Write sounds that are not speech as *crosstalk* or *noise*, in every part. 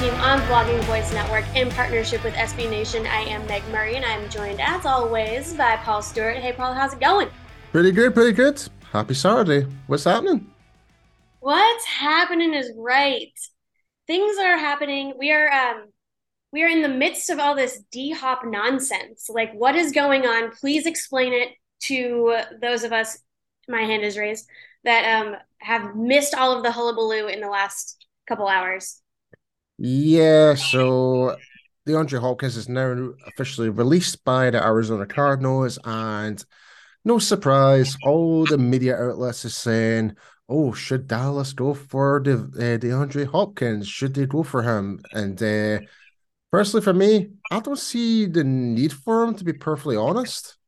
Team on Blogging Voice Network in partnership with SB Nation. I am Meg Murray and I'm joined as always by Paul Stewart. Hey Paul, how's it going? Pretty good, pretty good. Happy Saturday. What's happening? What's happening is right. Things are happening. We are um we are in the midst of all this D hop nonsense. Like what is going on? Please explain it to those of us, my hand is raised, that um have missed all of the hullabaloo in the last couple hours. Yeah, so DeAndre Hopkins is now officially released by the Arizona Cardinals, and no surprise, all the media outlets are saying, "Oh, should Dallas go for the uh, DeAndre Hopkins? Should they go for him?" And uh, personally, for me, I don't see the need for him. To be perfectly honest,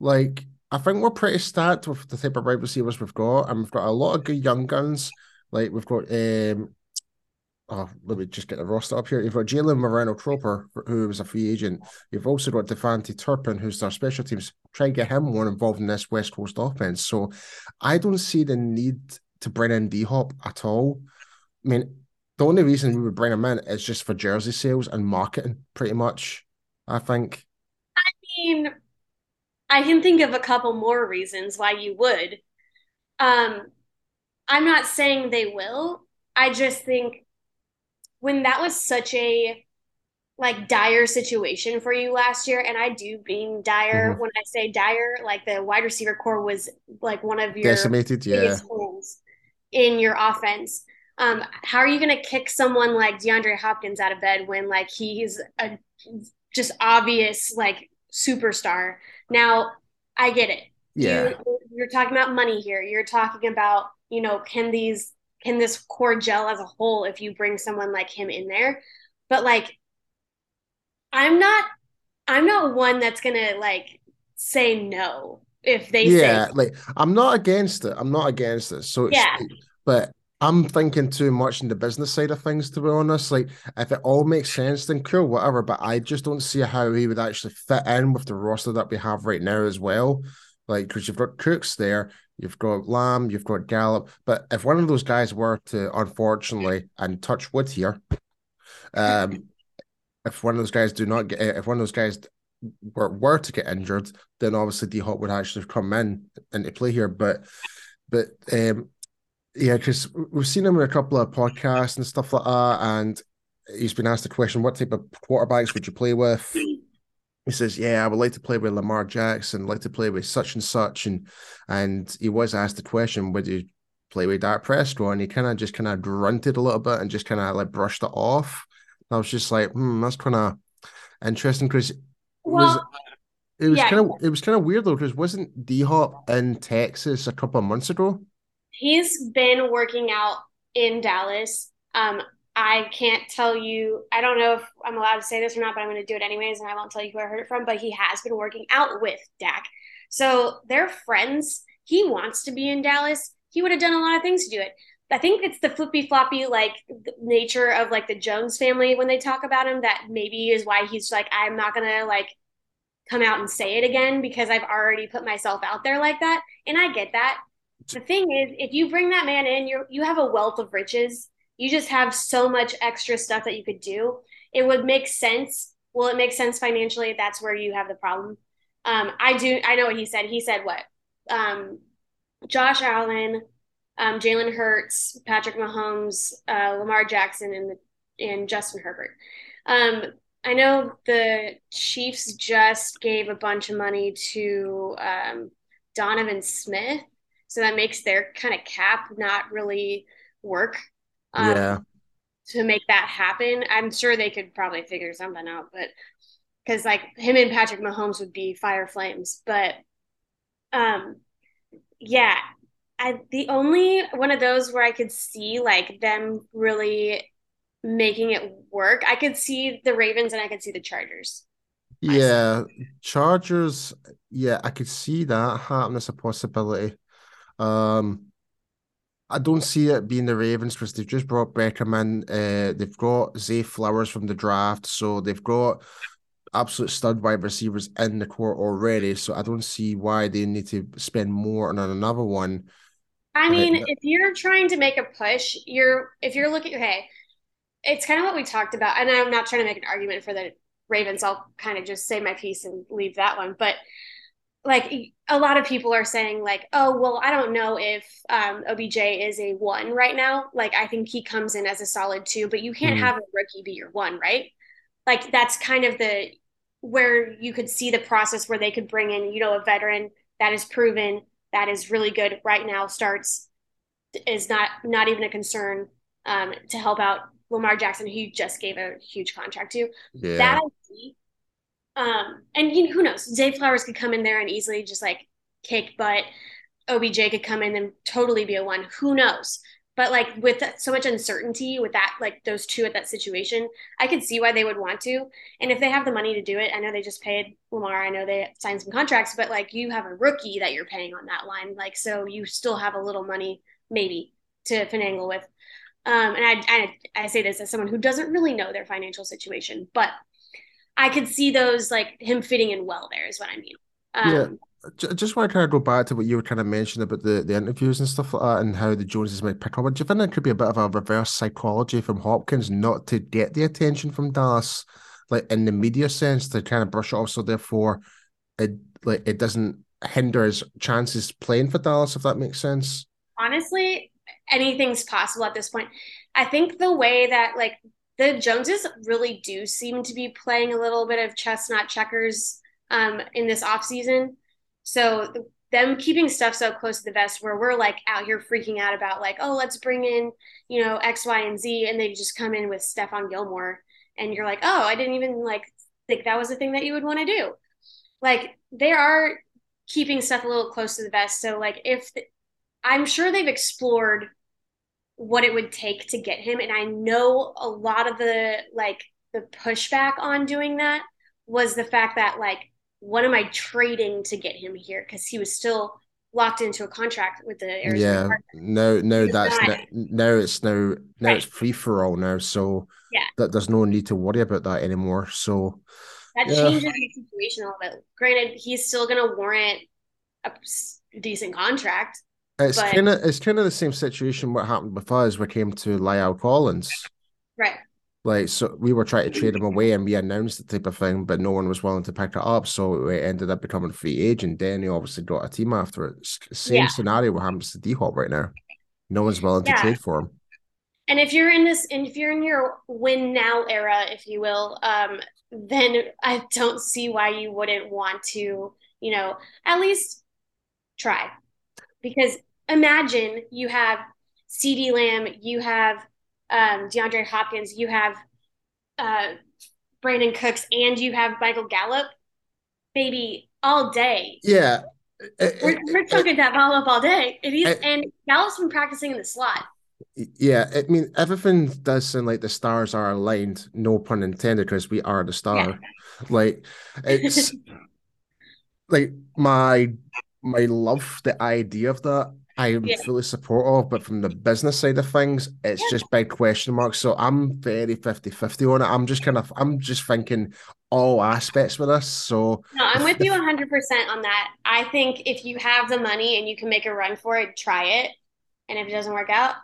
like I think we're pretty stacked with the type of wide receivers we've got, and we've got a lot of good young guns. Like we've got um oh, let me just get the roster up here. You've got Jalen Moreno Cropper, who was a free agent. You've also got KaVontae Turpin, who's their special teams. Try and get him more involved in this West Coast offense. So I don't see the need to bring in D Hop at all. I mean, the only reason we would bring him in is just for jersey sales and marketing, pretty much. I think. I mean, I can think of a couple more reasons why you would. Um, I'm not saying they will. I just think when that was such a like dire situation for you last year, and I do being dire Mhm. when I say dire, like the wide receiver core was like one of your Decimated, yeah. holes in your offense. Um, how are you going to kick someone like DeAndre Hopkins out of bed when like he's a just obvious like superstar? Now, I get it. Yeah. You, you're talking about money here. You're talking about, you know, can these can this core gel as a whole if you bring someone like him in there? But like I'm not I'm not one that's gonna like say no if they yeah, say like I'm not against it. I'm not against it. So it's, Yeah. but I'm thinking too much in the business side of things, to be honest. Like, if it all makes sense, then cool, whatever. But I just don't see how he would actually fit in with the roster that we have right now as well. Like, because you've got Cooks there, you've got Lamb, you've got Gallup. But if one of those guys were to, unfortunately, and touch wood here, um, if one of those guys do not get, if one of those guys were were to get injured, then obviously D Hop would actually come in into play here. But but um yeah, because we've seen him in a couple of podcasts and stuff like that, and he's been asked the question, "What type of quarterbacks would you play with?" He says, "Yeah, I would like to play with Lamar Jackson, like to play with such and such," and and he was asked the question, "Would you play with Dak Prescott?" And he kind of just kind of grunted a little bit and just kind of like brushed it off. I was just like, "Hmm, that's kind of interesting," because was well it was yeah. kind of it was kind of weird though because wasn't D Hop in Texas a couple of months ago? he's been working out in Dallas. Um, I can't tell you, I don't know if I'm allowed to say this or not, but I'm going to do it anyways, and I won't tell you who I heard it from, but he has been working out with Dak. So they're friends. He wants to be in Dallas. He would have done a lot of things to do it. I think it's the flippy floppy like nature of like the Jones family when they talk about him that maybe is why he's like I'm not gonna like come out and say it again because I've already put myself out there like that. And I get that. The thing is, if you bring that man in, you you have a wealth of riches. You just have so much extra stuff that you could do. It would make sense. Will it make sense financially? That's where you have the problem. Um, I do. I know what he said. He said what? Um, Josh Allen, um, Jalen Hurts, Patrick Mahomes, uh, Lamar Jackson, and the, and Justin Herbert. Um, I know the Chiefs just gave a bunch of money to um, Donovan Smith, so that makes their kind of cap not really work. Um, yeah. To make that happen, I'm sure they could probably figure something out, but because like him and Patrick Mahomes would be fire flames, but um, yeah, I the only one of those where I could see like them really making it work. I could see the Ravens and I could see the Chargers. Yeah, Chargers. Yeah, I could see that happening as a possibility. Um, I don't see it being the Ravens because they've just brought Beckham in. Uh, they've got Zay Flowers from the draft, so they've got absolute stud wide receivers in the court already. So I don't see why they need to spend more on another one. I mean, if you're trying to make a push, you're if you're looking, okay, it's kind of what we talked about, and I'm not trying to make an argument for the Ravens. I'll kind of just say my piece and leave that one. But like a lot of people are saying, like, oh, well, I don't know if um, OBJ is a one right now. Like, I think he comes in as a solid two, but you can't mm. have a rookie be your one, right? Like, that's kind of the where you could see the process where they could bring in, you know, a veteran that is proven that is really good right now starts is not not even a concern um, to help out Lamar Jackson, who you just gave a huge contract to. Yeah. That I see. Um, and you know, who knows? Zay Flowers could come in there and easily just like kick butt. OBJ could come in and totally be a one. Who knows? But like with so much uncertainty with that, like those two at that situation, I could see why they would want to. And if they have the money to do it, I know they just paid Lamar. I know they signed some contracts, but like you have a rookie that you're paying on that line, like so you still have a little money maybe to finagle with. Um, and I, I I say this as someone who doesn't really know their financial situation, but I could see those like him fitting in well. There is what I mean. Um, yeah just want to kind of go back to what you were kind of mentioning about the, the interviews and stuff like that and how the Joneses might pick up. Do you think it could be a bit of a reverse psychology from Hopkins not to get the attention from Dallas, like in the media sense, to kind of brush it off so therefore it like it doesn't hinder his chances playing for Dallas, if that makes sense? Honestly, anything's possible at this point. I think the way that like the Joneses really do seem to be playing a little bit of chestnut checkers um, in this offseason so them keeping stuff so close to the vest where we're like out here freaking out about like, oh, let's bring in, you know, X, Y, and Z. And they just come in with Stephon Gilmore. And you're like, oh, I didn't even like think that was a thing that you would want to do. Like they are keeping stuff a little close to the vest. So like if the, I'm sure they've explored what it would take to get him. And I know a lot of the like the pushback on doing that was the fact that like what am I trading to get him here? Because he was still locked into a contract with the Arizona. Yeah, no, no, that's not, now it's now now right. it's free for all now. So yeah, that there's no need to worry about that anymore. So that yeah. changes the situation a little bit. Granted, he's still going to warrant a decent contract. It's kind of it's kind of the same situation what happened with us. We came to La'el Collins. Right. Like so, we were trying to trade him away, and we announced the type of thing, but no one was willing to pick it up. So it ended up becoming a free agent. Then he obviously got a team after it. Same yeah. scenario what happens to D Hop right now. No one's willing yeah. to trade for him. And if you're in this, and if you're in your win now era, if you will, um, then I don't see why you wouldn't want to, you know, at least try. Because imagine you have CeeDee Lamb, you have um, DeAndre Hopkins, you have uh, Brandin Cooks, and you have Michael Gallup, baby, all day. Yeah. We're, we're talking that ball up all day. And, he's, and Gallup's been practicing in the slot. Yeah, I mean, everything does sound like the stars are aligned, no pun intended, because we are the star. Yeah. Like, it's *laughs* like my my love the idea of that I'm Yeah. fully supportive, but from the business side of things, it's Yeah. just big question marks. So I'm very 50-50 on it. I'm just kind of I'm just thinking all aspects with us. So No, I'm with you 100% on that. I think if you have the money and you can make a run for it, try it. And if it doesn't work out,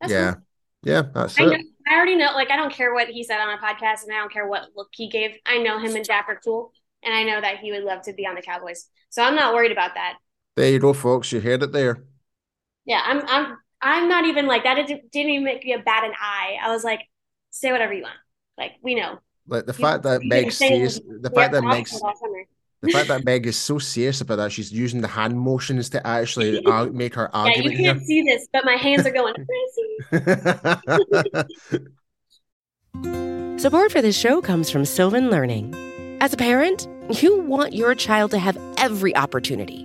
that's yeah. fine. Yeah, that's I, know. I already know, like, I don't care what he said on a podcast and I don't care what look he gave. I know him and Dak are cool. And I know that he would love to be on the Cowboys. So I'm not worried about that. There you go, folks. You heard it there. Yeah, I'm, I'm, I'm not even like that. Didn't didn't even make me a bat an eye. I was like, say whatever you want. Like, we know. Like the You- fact that you Meg says the fact that Meg's options all summer. the fact that Meg is so serious about that, she's using the hand motions to actually *laughs* ar- make her Yeah, you can't see this, but my hands are going *laughs* crazy. *laughs* Support for this show comes from Sylvan Learning. As a parent, you want your child to have every opportunity,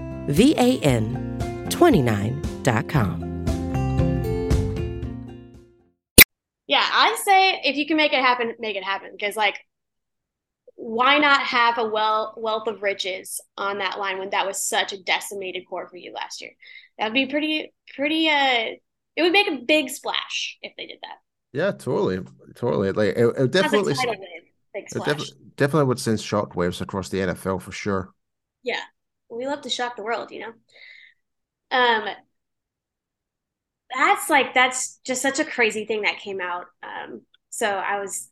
V A N 29.com. Yeah, I say if you can make it happen, make it happen. Because like, why not have a well wealth of riches on that line when that was such a decimated core for you last year? That'd be pretty pretty. Uh, it would make a big splash if they did that. yeah, totally, totally. Like it, it definitely, As a tidal wave, it splash. definitely, definitely would send shockwaves across the NFL for sure. Yeah, we love to shock the world, you know. Um, that's like that's just such a crazy thing that came out. Um, so I was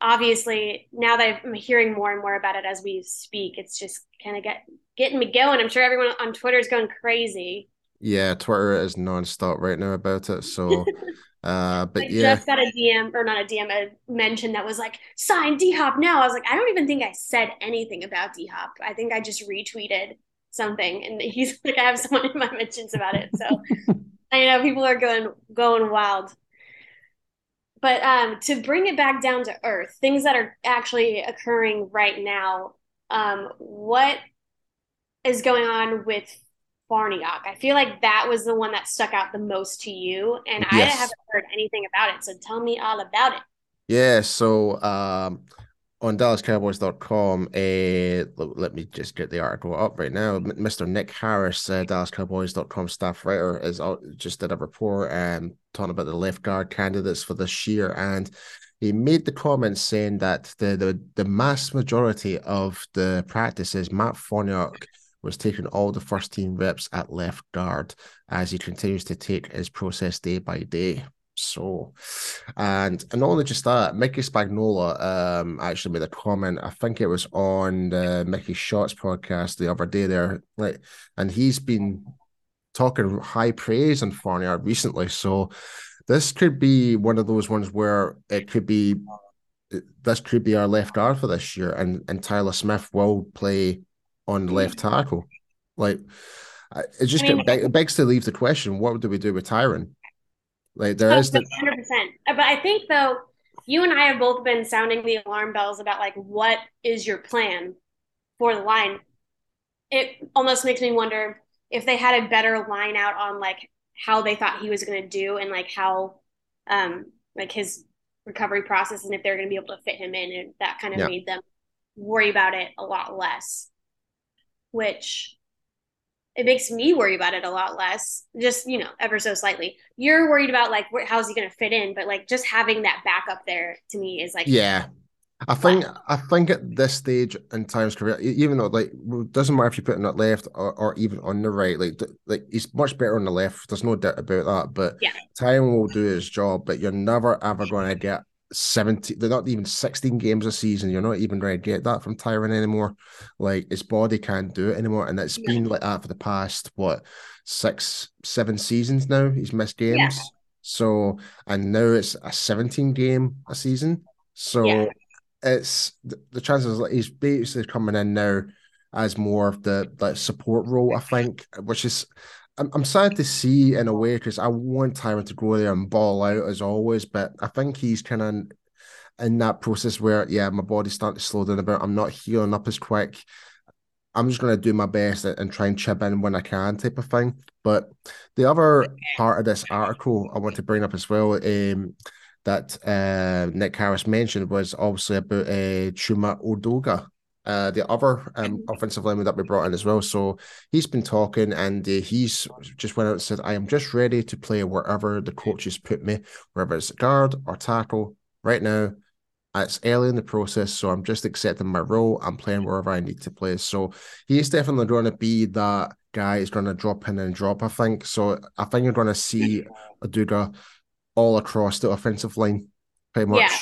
obviously now that I'm hearing more and more about it as we speak, it's just kind of get getting me going. I'm sure everyone on Twitter is going crazy. Yeah, Twitter is nonstop right now about it. So, *laughs* uh, but I yeah, just got a DM or not a DM, a mention that was like sign D Hop now. I was like, I don't even think I said anything about D Hop. I think I just retweeted something, and he's *laughs* like, I have someone in my mentions about it. So *laughs* I know people are going going wild. But um, to bring it back down to earth, things that are actually occurring right now, um, what is going on with Farniok? I feel like that was the one that stuck out the most to you, and I haven't heard anything about it. So tell me all about it. yeah. So, um, on DallasCowboys.com, uh, let me just get the article up right now. Mr. Nick Harris, uh, DallasCowboys.com staff writer, is out, just did a report um, talking about the left guard candidates for this year, and he made the comment saying that the the, the mass majority of the practices, Matt Farniok was taking all the first team reps at left guard as he continues to take his process day by day. So, and and not only just that, Mickey Spagnola um actually made a comment. I think it was on the Mickey Shots podcast the other day there, like, and he's been talking high praise on Farniok recently. So, this could be one of those ones where it could be this could be our left guard for this year, and and Tyler Smith will play on the left tackle. Like, it just I mean- get, it begs to leave the question: What do we do with Tyron? Like, there is the hundred percent. But I think though, you and I have both been sounding the alarm bells about like what is your plan for the line. It almost makes me wonder if they had a better line out on like how they thought he was going to do and like how, um, like his recovery process and if they're going to be able to fit him in, and that kind of Yeah. made them worry about it a lot less. Which it makes me worry about it a lot less, just you know, ever so slightly. You're worried about like where, how's he going to fit in, but like just having that backup there to me is like yeah. I think I think at this stage in time's career, even though like it doesn't matter if you put him at left or, or even on the right, like like he's much better on the left. There's no doubt about that. But yeah. Tyron will do his job, but you're never ever going to get 17 they're not even 16 games a season you're not even going to get that from Tyron anymore like his body can't do it anymore and it's yeah. been like that for the past what six seven seasons now he's missed games yeah. so and now it's a 17 game a season so yeah. it's the, the chances like he's basically coming in now as more of the like support role i think which is I'm, I'm sad to see in a way because I want Tyron to go there and ball out as always, but I think he's kind of in that process where yeah, my body's starting to slow down a bit. I'm not healing up as quick. I'm just going to do my best and try and chip in when I can, type of thing. But the other part of this article I want to bring up as well, um, that uh, Nick Harris mentioned was obviously about uh, Chuma Edoga uh, the other um, offensive lineman that we brought in as well. So he's been talking and uh, he's just went out and said, I am just ready to play wherever the coaches put me, whether it's guard or tackle. Right now, it's early in the process, so I'm just accepting my role. I'm playing wherever I need to play. So he's definitely going to be that guy who's going to drop in and drop, I think. So I think you're going to see Edoga all across the offensive line, pretty much. Yeah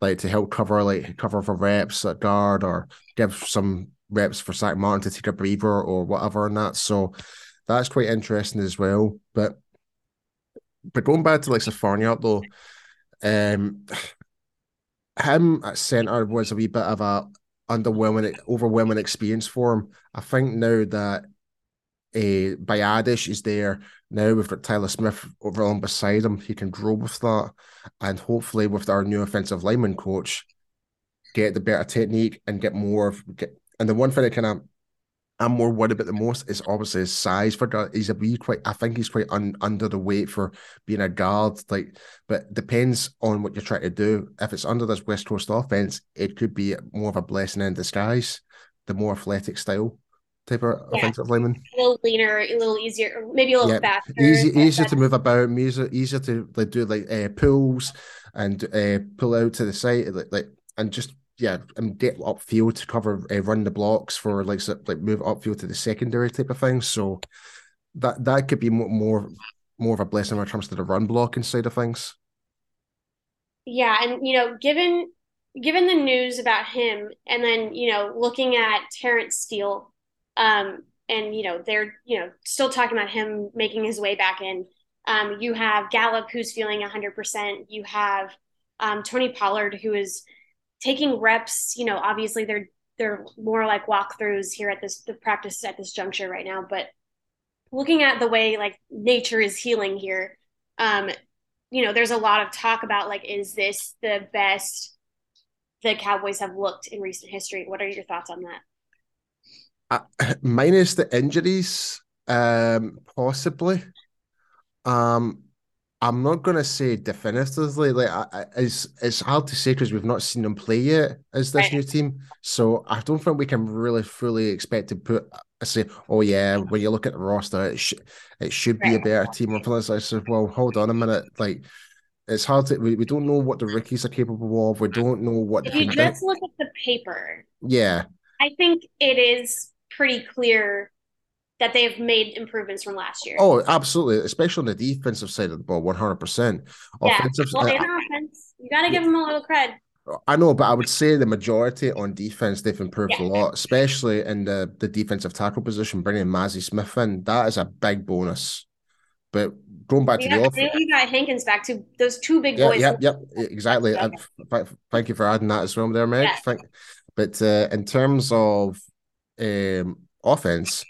like to help cover like cover for reps at guard or give some reps for Zack Martin to take a breather or whatever and that. So that's quite interesting as well. But but going back to like Farniok though, um him at centre was a wee bit of a underwhelming overwhelming experience for him. I think now that uh, Biadasz is there now. We've got Tyler Smith over on beside him. He can grow with that, and hopefully with our new offensive lineman coach, get the better technique and get more of. Get, and the one thing I kind of I'm more worried about the most is obviously his size for guard. He's a wee quite. I think he's quite un, under the weight for being a guard. Like, but depends on what you're trying to do. If it's under this West Coast offense, it could be more of a blessing in disguise. The more athletic style type of yeah. offensive lineman. A little leaner, a little easier, maybe a little yeah. faster. Easy, easier to move about, easier, easier to like do like uh, pulls and uh, pull out to the side, like, like and just yeah, and get upfield to cover uh, run the blocks for like so, like move upfield to the secondary type of thing. So that that could be more more, more of a blessing when it comes to the run blocking side of things. Yeah, and you know, given given the news about him, and then you know, looking at Terence Steele um, and you know they're you know still talking about him making his way back in. Um, you have Gallup who's feeling 100%. You have um, Tony Pollard who is taking reps. You know, obviously they're they're more like walkthroughs here at this the practice at this juncture right now. But looking at the way like nature is healing here, um, you know, there's a lot of talk about like, is this the best the Cowboys have looked in recent history? What are your thoughts on that? Uh, *clears throat* minus the injuries, um, possibly. Um, I'm not gonna say definitively. Like, I, I, it's it's hard to say because we've not seen them play yet as this right. new team. So I don't think we can really fully expect to put. I say, oh yeah, when you look at the roster, it, sh- it should be right. a better team. Or something I said, well, hold on a minute, like. It's hard to we, we don't know what the rookies are capable of. We don't know what if you just look at the paper. Yeah. I think it is pretty clear that they've made improvements from last year. Oh, absolutely, especially on the defensive side of the ball, one hundred percent. Offensive, well, in uh, offense, you got to give them a little cred. I know, but I would say the majority on defense they've improved yeah. a lot, especially in the the defensive tackle position. Bringing Mazi Smith in, that is a big bonus. But going back to the offense, you got Hankins back to those two big yeah, boys. Yep, yep, exactly. Yeah. thank you for adding that as well, there, Meg. Yeah. Thank, but uh, in terms of um, offense,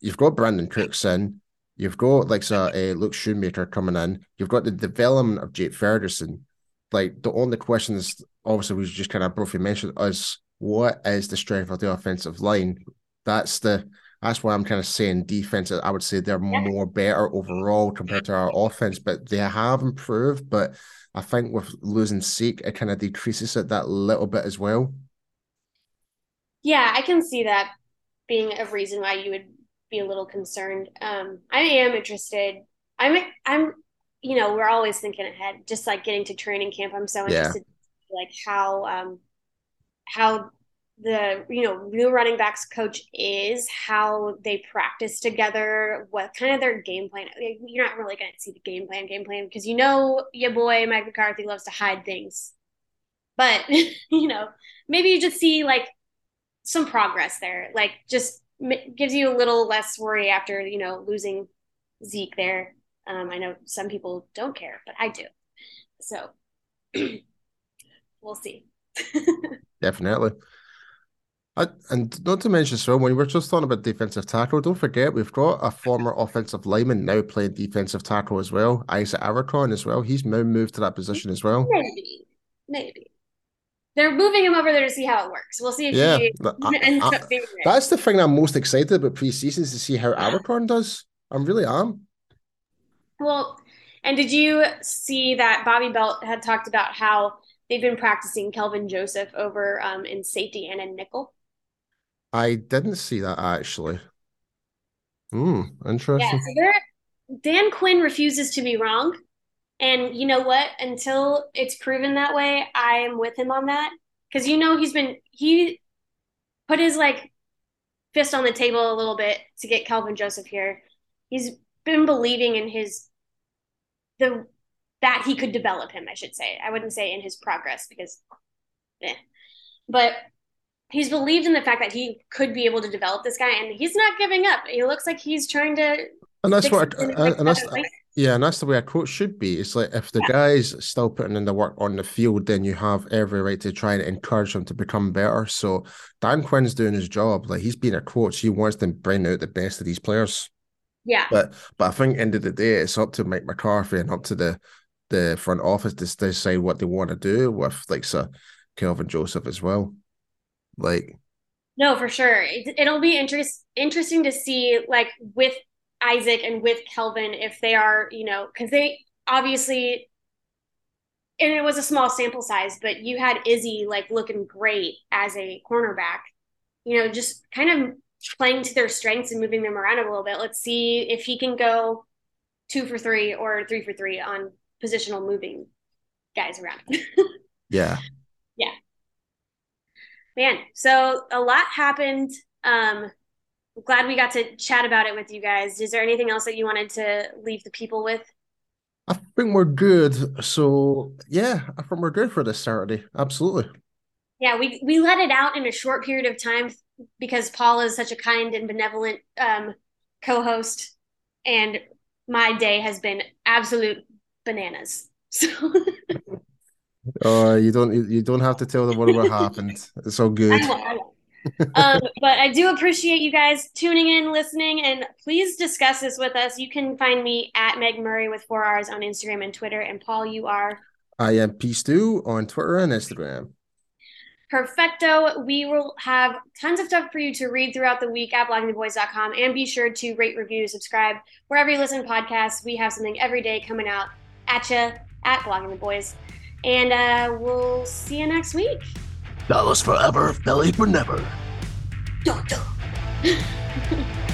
you've got Brandin Cooks in, you've got like so, uh, Luke Schoonmaker coming in, you've got the development of Jake Ferguson. Like the only question is obviously we just kind of briefly mentioned is what is the strength of the offensive line? That's the that's why I'm kind of saying defense. I would say they're more better overall compared to our offense, but they have improved. But I think with losing Zeke, it kind of decreases it that little bit as well. Yeah, I can see that being a reason why you would be a little concerned. Um, I am interested. I'm, I'm, you know, we're always thinking ahead. Just like getting to training camp, I'm so interested, yeah. like how, um, how the you know new running backs coach is, how they practice together, what kind of their game plan. You're not really going to see the game plan, game plan because you know your boy Mike McCarthy loves to hide things. But *laughs* you know, maybe you just see like some progress there, like just gives you a little less worry after you know losing Zeke there. Um, I know some people don't care, but I do. So *clears throat* we'll see. *laughs* Definitely. I, and not to mention, so when we are just talking about defensive tackle, don't forget we've got a former offensive lineman now playing defensive tackle as well, Isaac Alarcon as well. He's now moved to that position as well. Maybe, maybe they're moving him over there to see how it works. We'll see if yeah, he ends I, up being That's the thing I'm most excited about preseason is to see how Alarcon does. I'm really am. Well, and did you see that Bobby Belt had talked about how they've been practicing Kelvin Joseph over um, in safety and in nickel? I didn't see that actually. Hmm, interesting. Yeah, so Dan Quinn refuses to be wrong. And you know what? Until it's proven that way, I am with him on that. Because you know he's been he put his like fist on the table a little bit to get Kelvin Joseph here. He's been believing in his the that he could develop him, I should say. I wouldn't say in his progress because eh. but he's believed in the fact that he could be able to develop this guy and he's not giving up. He looks like he's trying to and that's what I, and that's *laughs* yeah, and that's the way a coach should be. It's like if the yeah. guy's still putting in the work on the field, then you have every right to try and encourage him to become better. So Dan Quinn's doing his job. Like he's being a coach, he wants to bring out the best of these players. Yeah. But but I think end of the day, it's up to Mike McCarthy and up to the the front office to decide what they want to do with like so Kelvin Joseph as well. Like no, for sure. It, will be interest interesting to see like with Isaac and with Kelvin if they are, you know, because they obviously and it was a small sample size, but you had Izzy like looking great as a cornerback. You know, just kind of playing to their strengths and moving them around a little bit. Let's see if he can go two for three or three for three on positional moving guys around. *laughs* yeah. Yeah. Man, so a lot happened. Um, glad we got to chat about it with you guys. Is there anything else that you wanted to leave the people with? I think we're good. So yeah, I think we're good for this Saturday. Absolutely. Yeah, we we let it out in a short period of time because Paul is such a kind and benevolent um, co-host, and my day has been absolute bananas. *laughs* So. Oh, you don't you don't have to tell them what happened. It's all good. I I um, but I do appreciate you guys tuning in, listening, and please discuss this with us. You can find me at Meg Murray with four R's on Instagram and Twitter. And Paul, you are? I am P Stu on Twitter and Instagram. Perfecto. We will have tons of stuff for you to read throughout the week at bloggingtheboys.com and be sure to rate, review, subscribe wherever you listen to podcasts. We have something every day coming out at you at Blogging the Boys. And uh, we'll see you next week. Dallas forever, Philly for never. Dun. *laughs*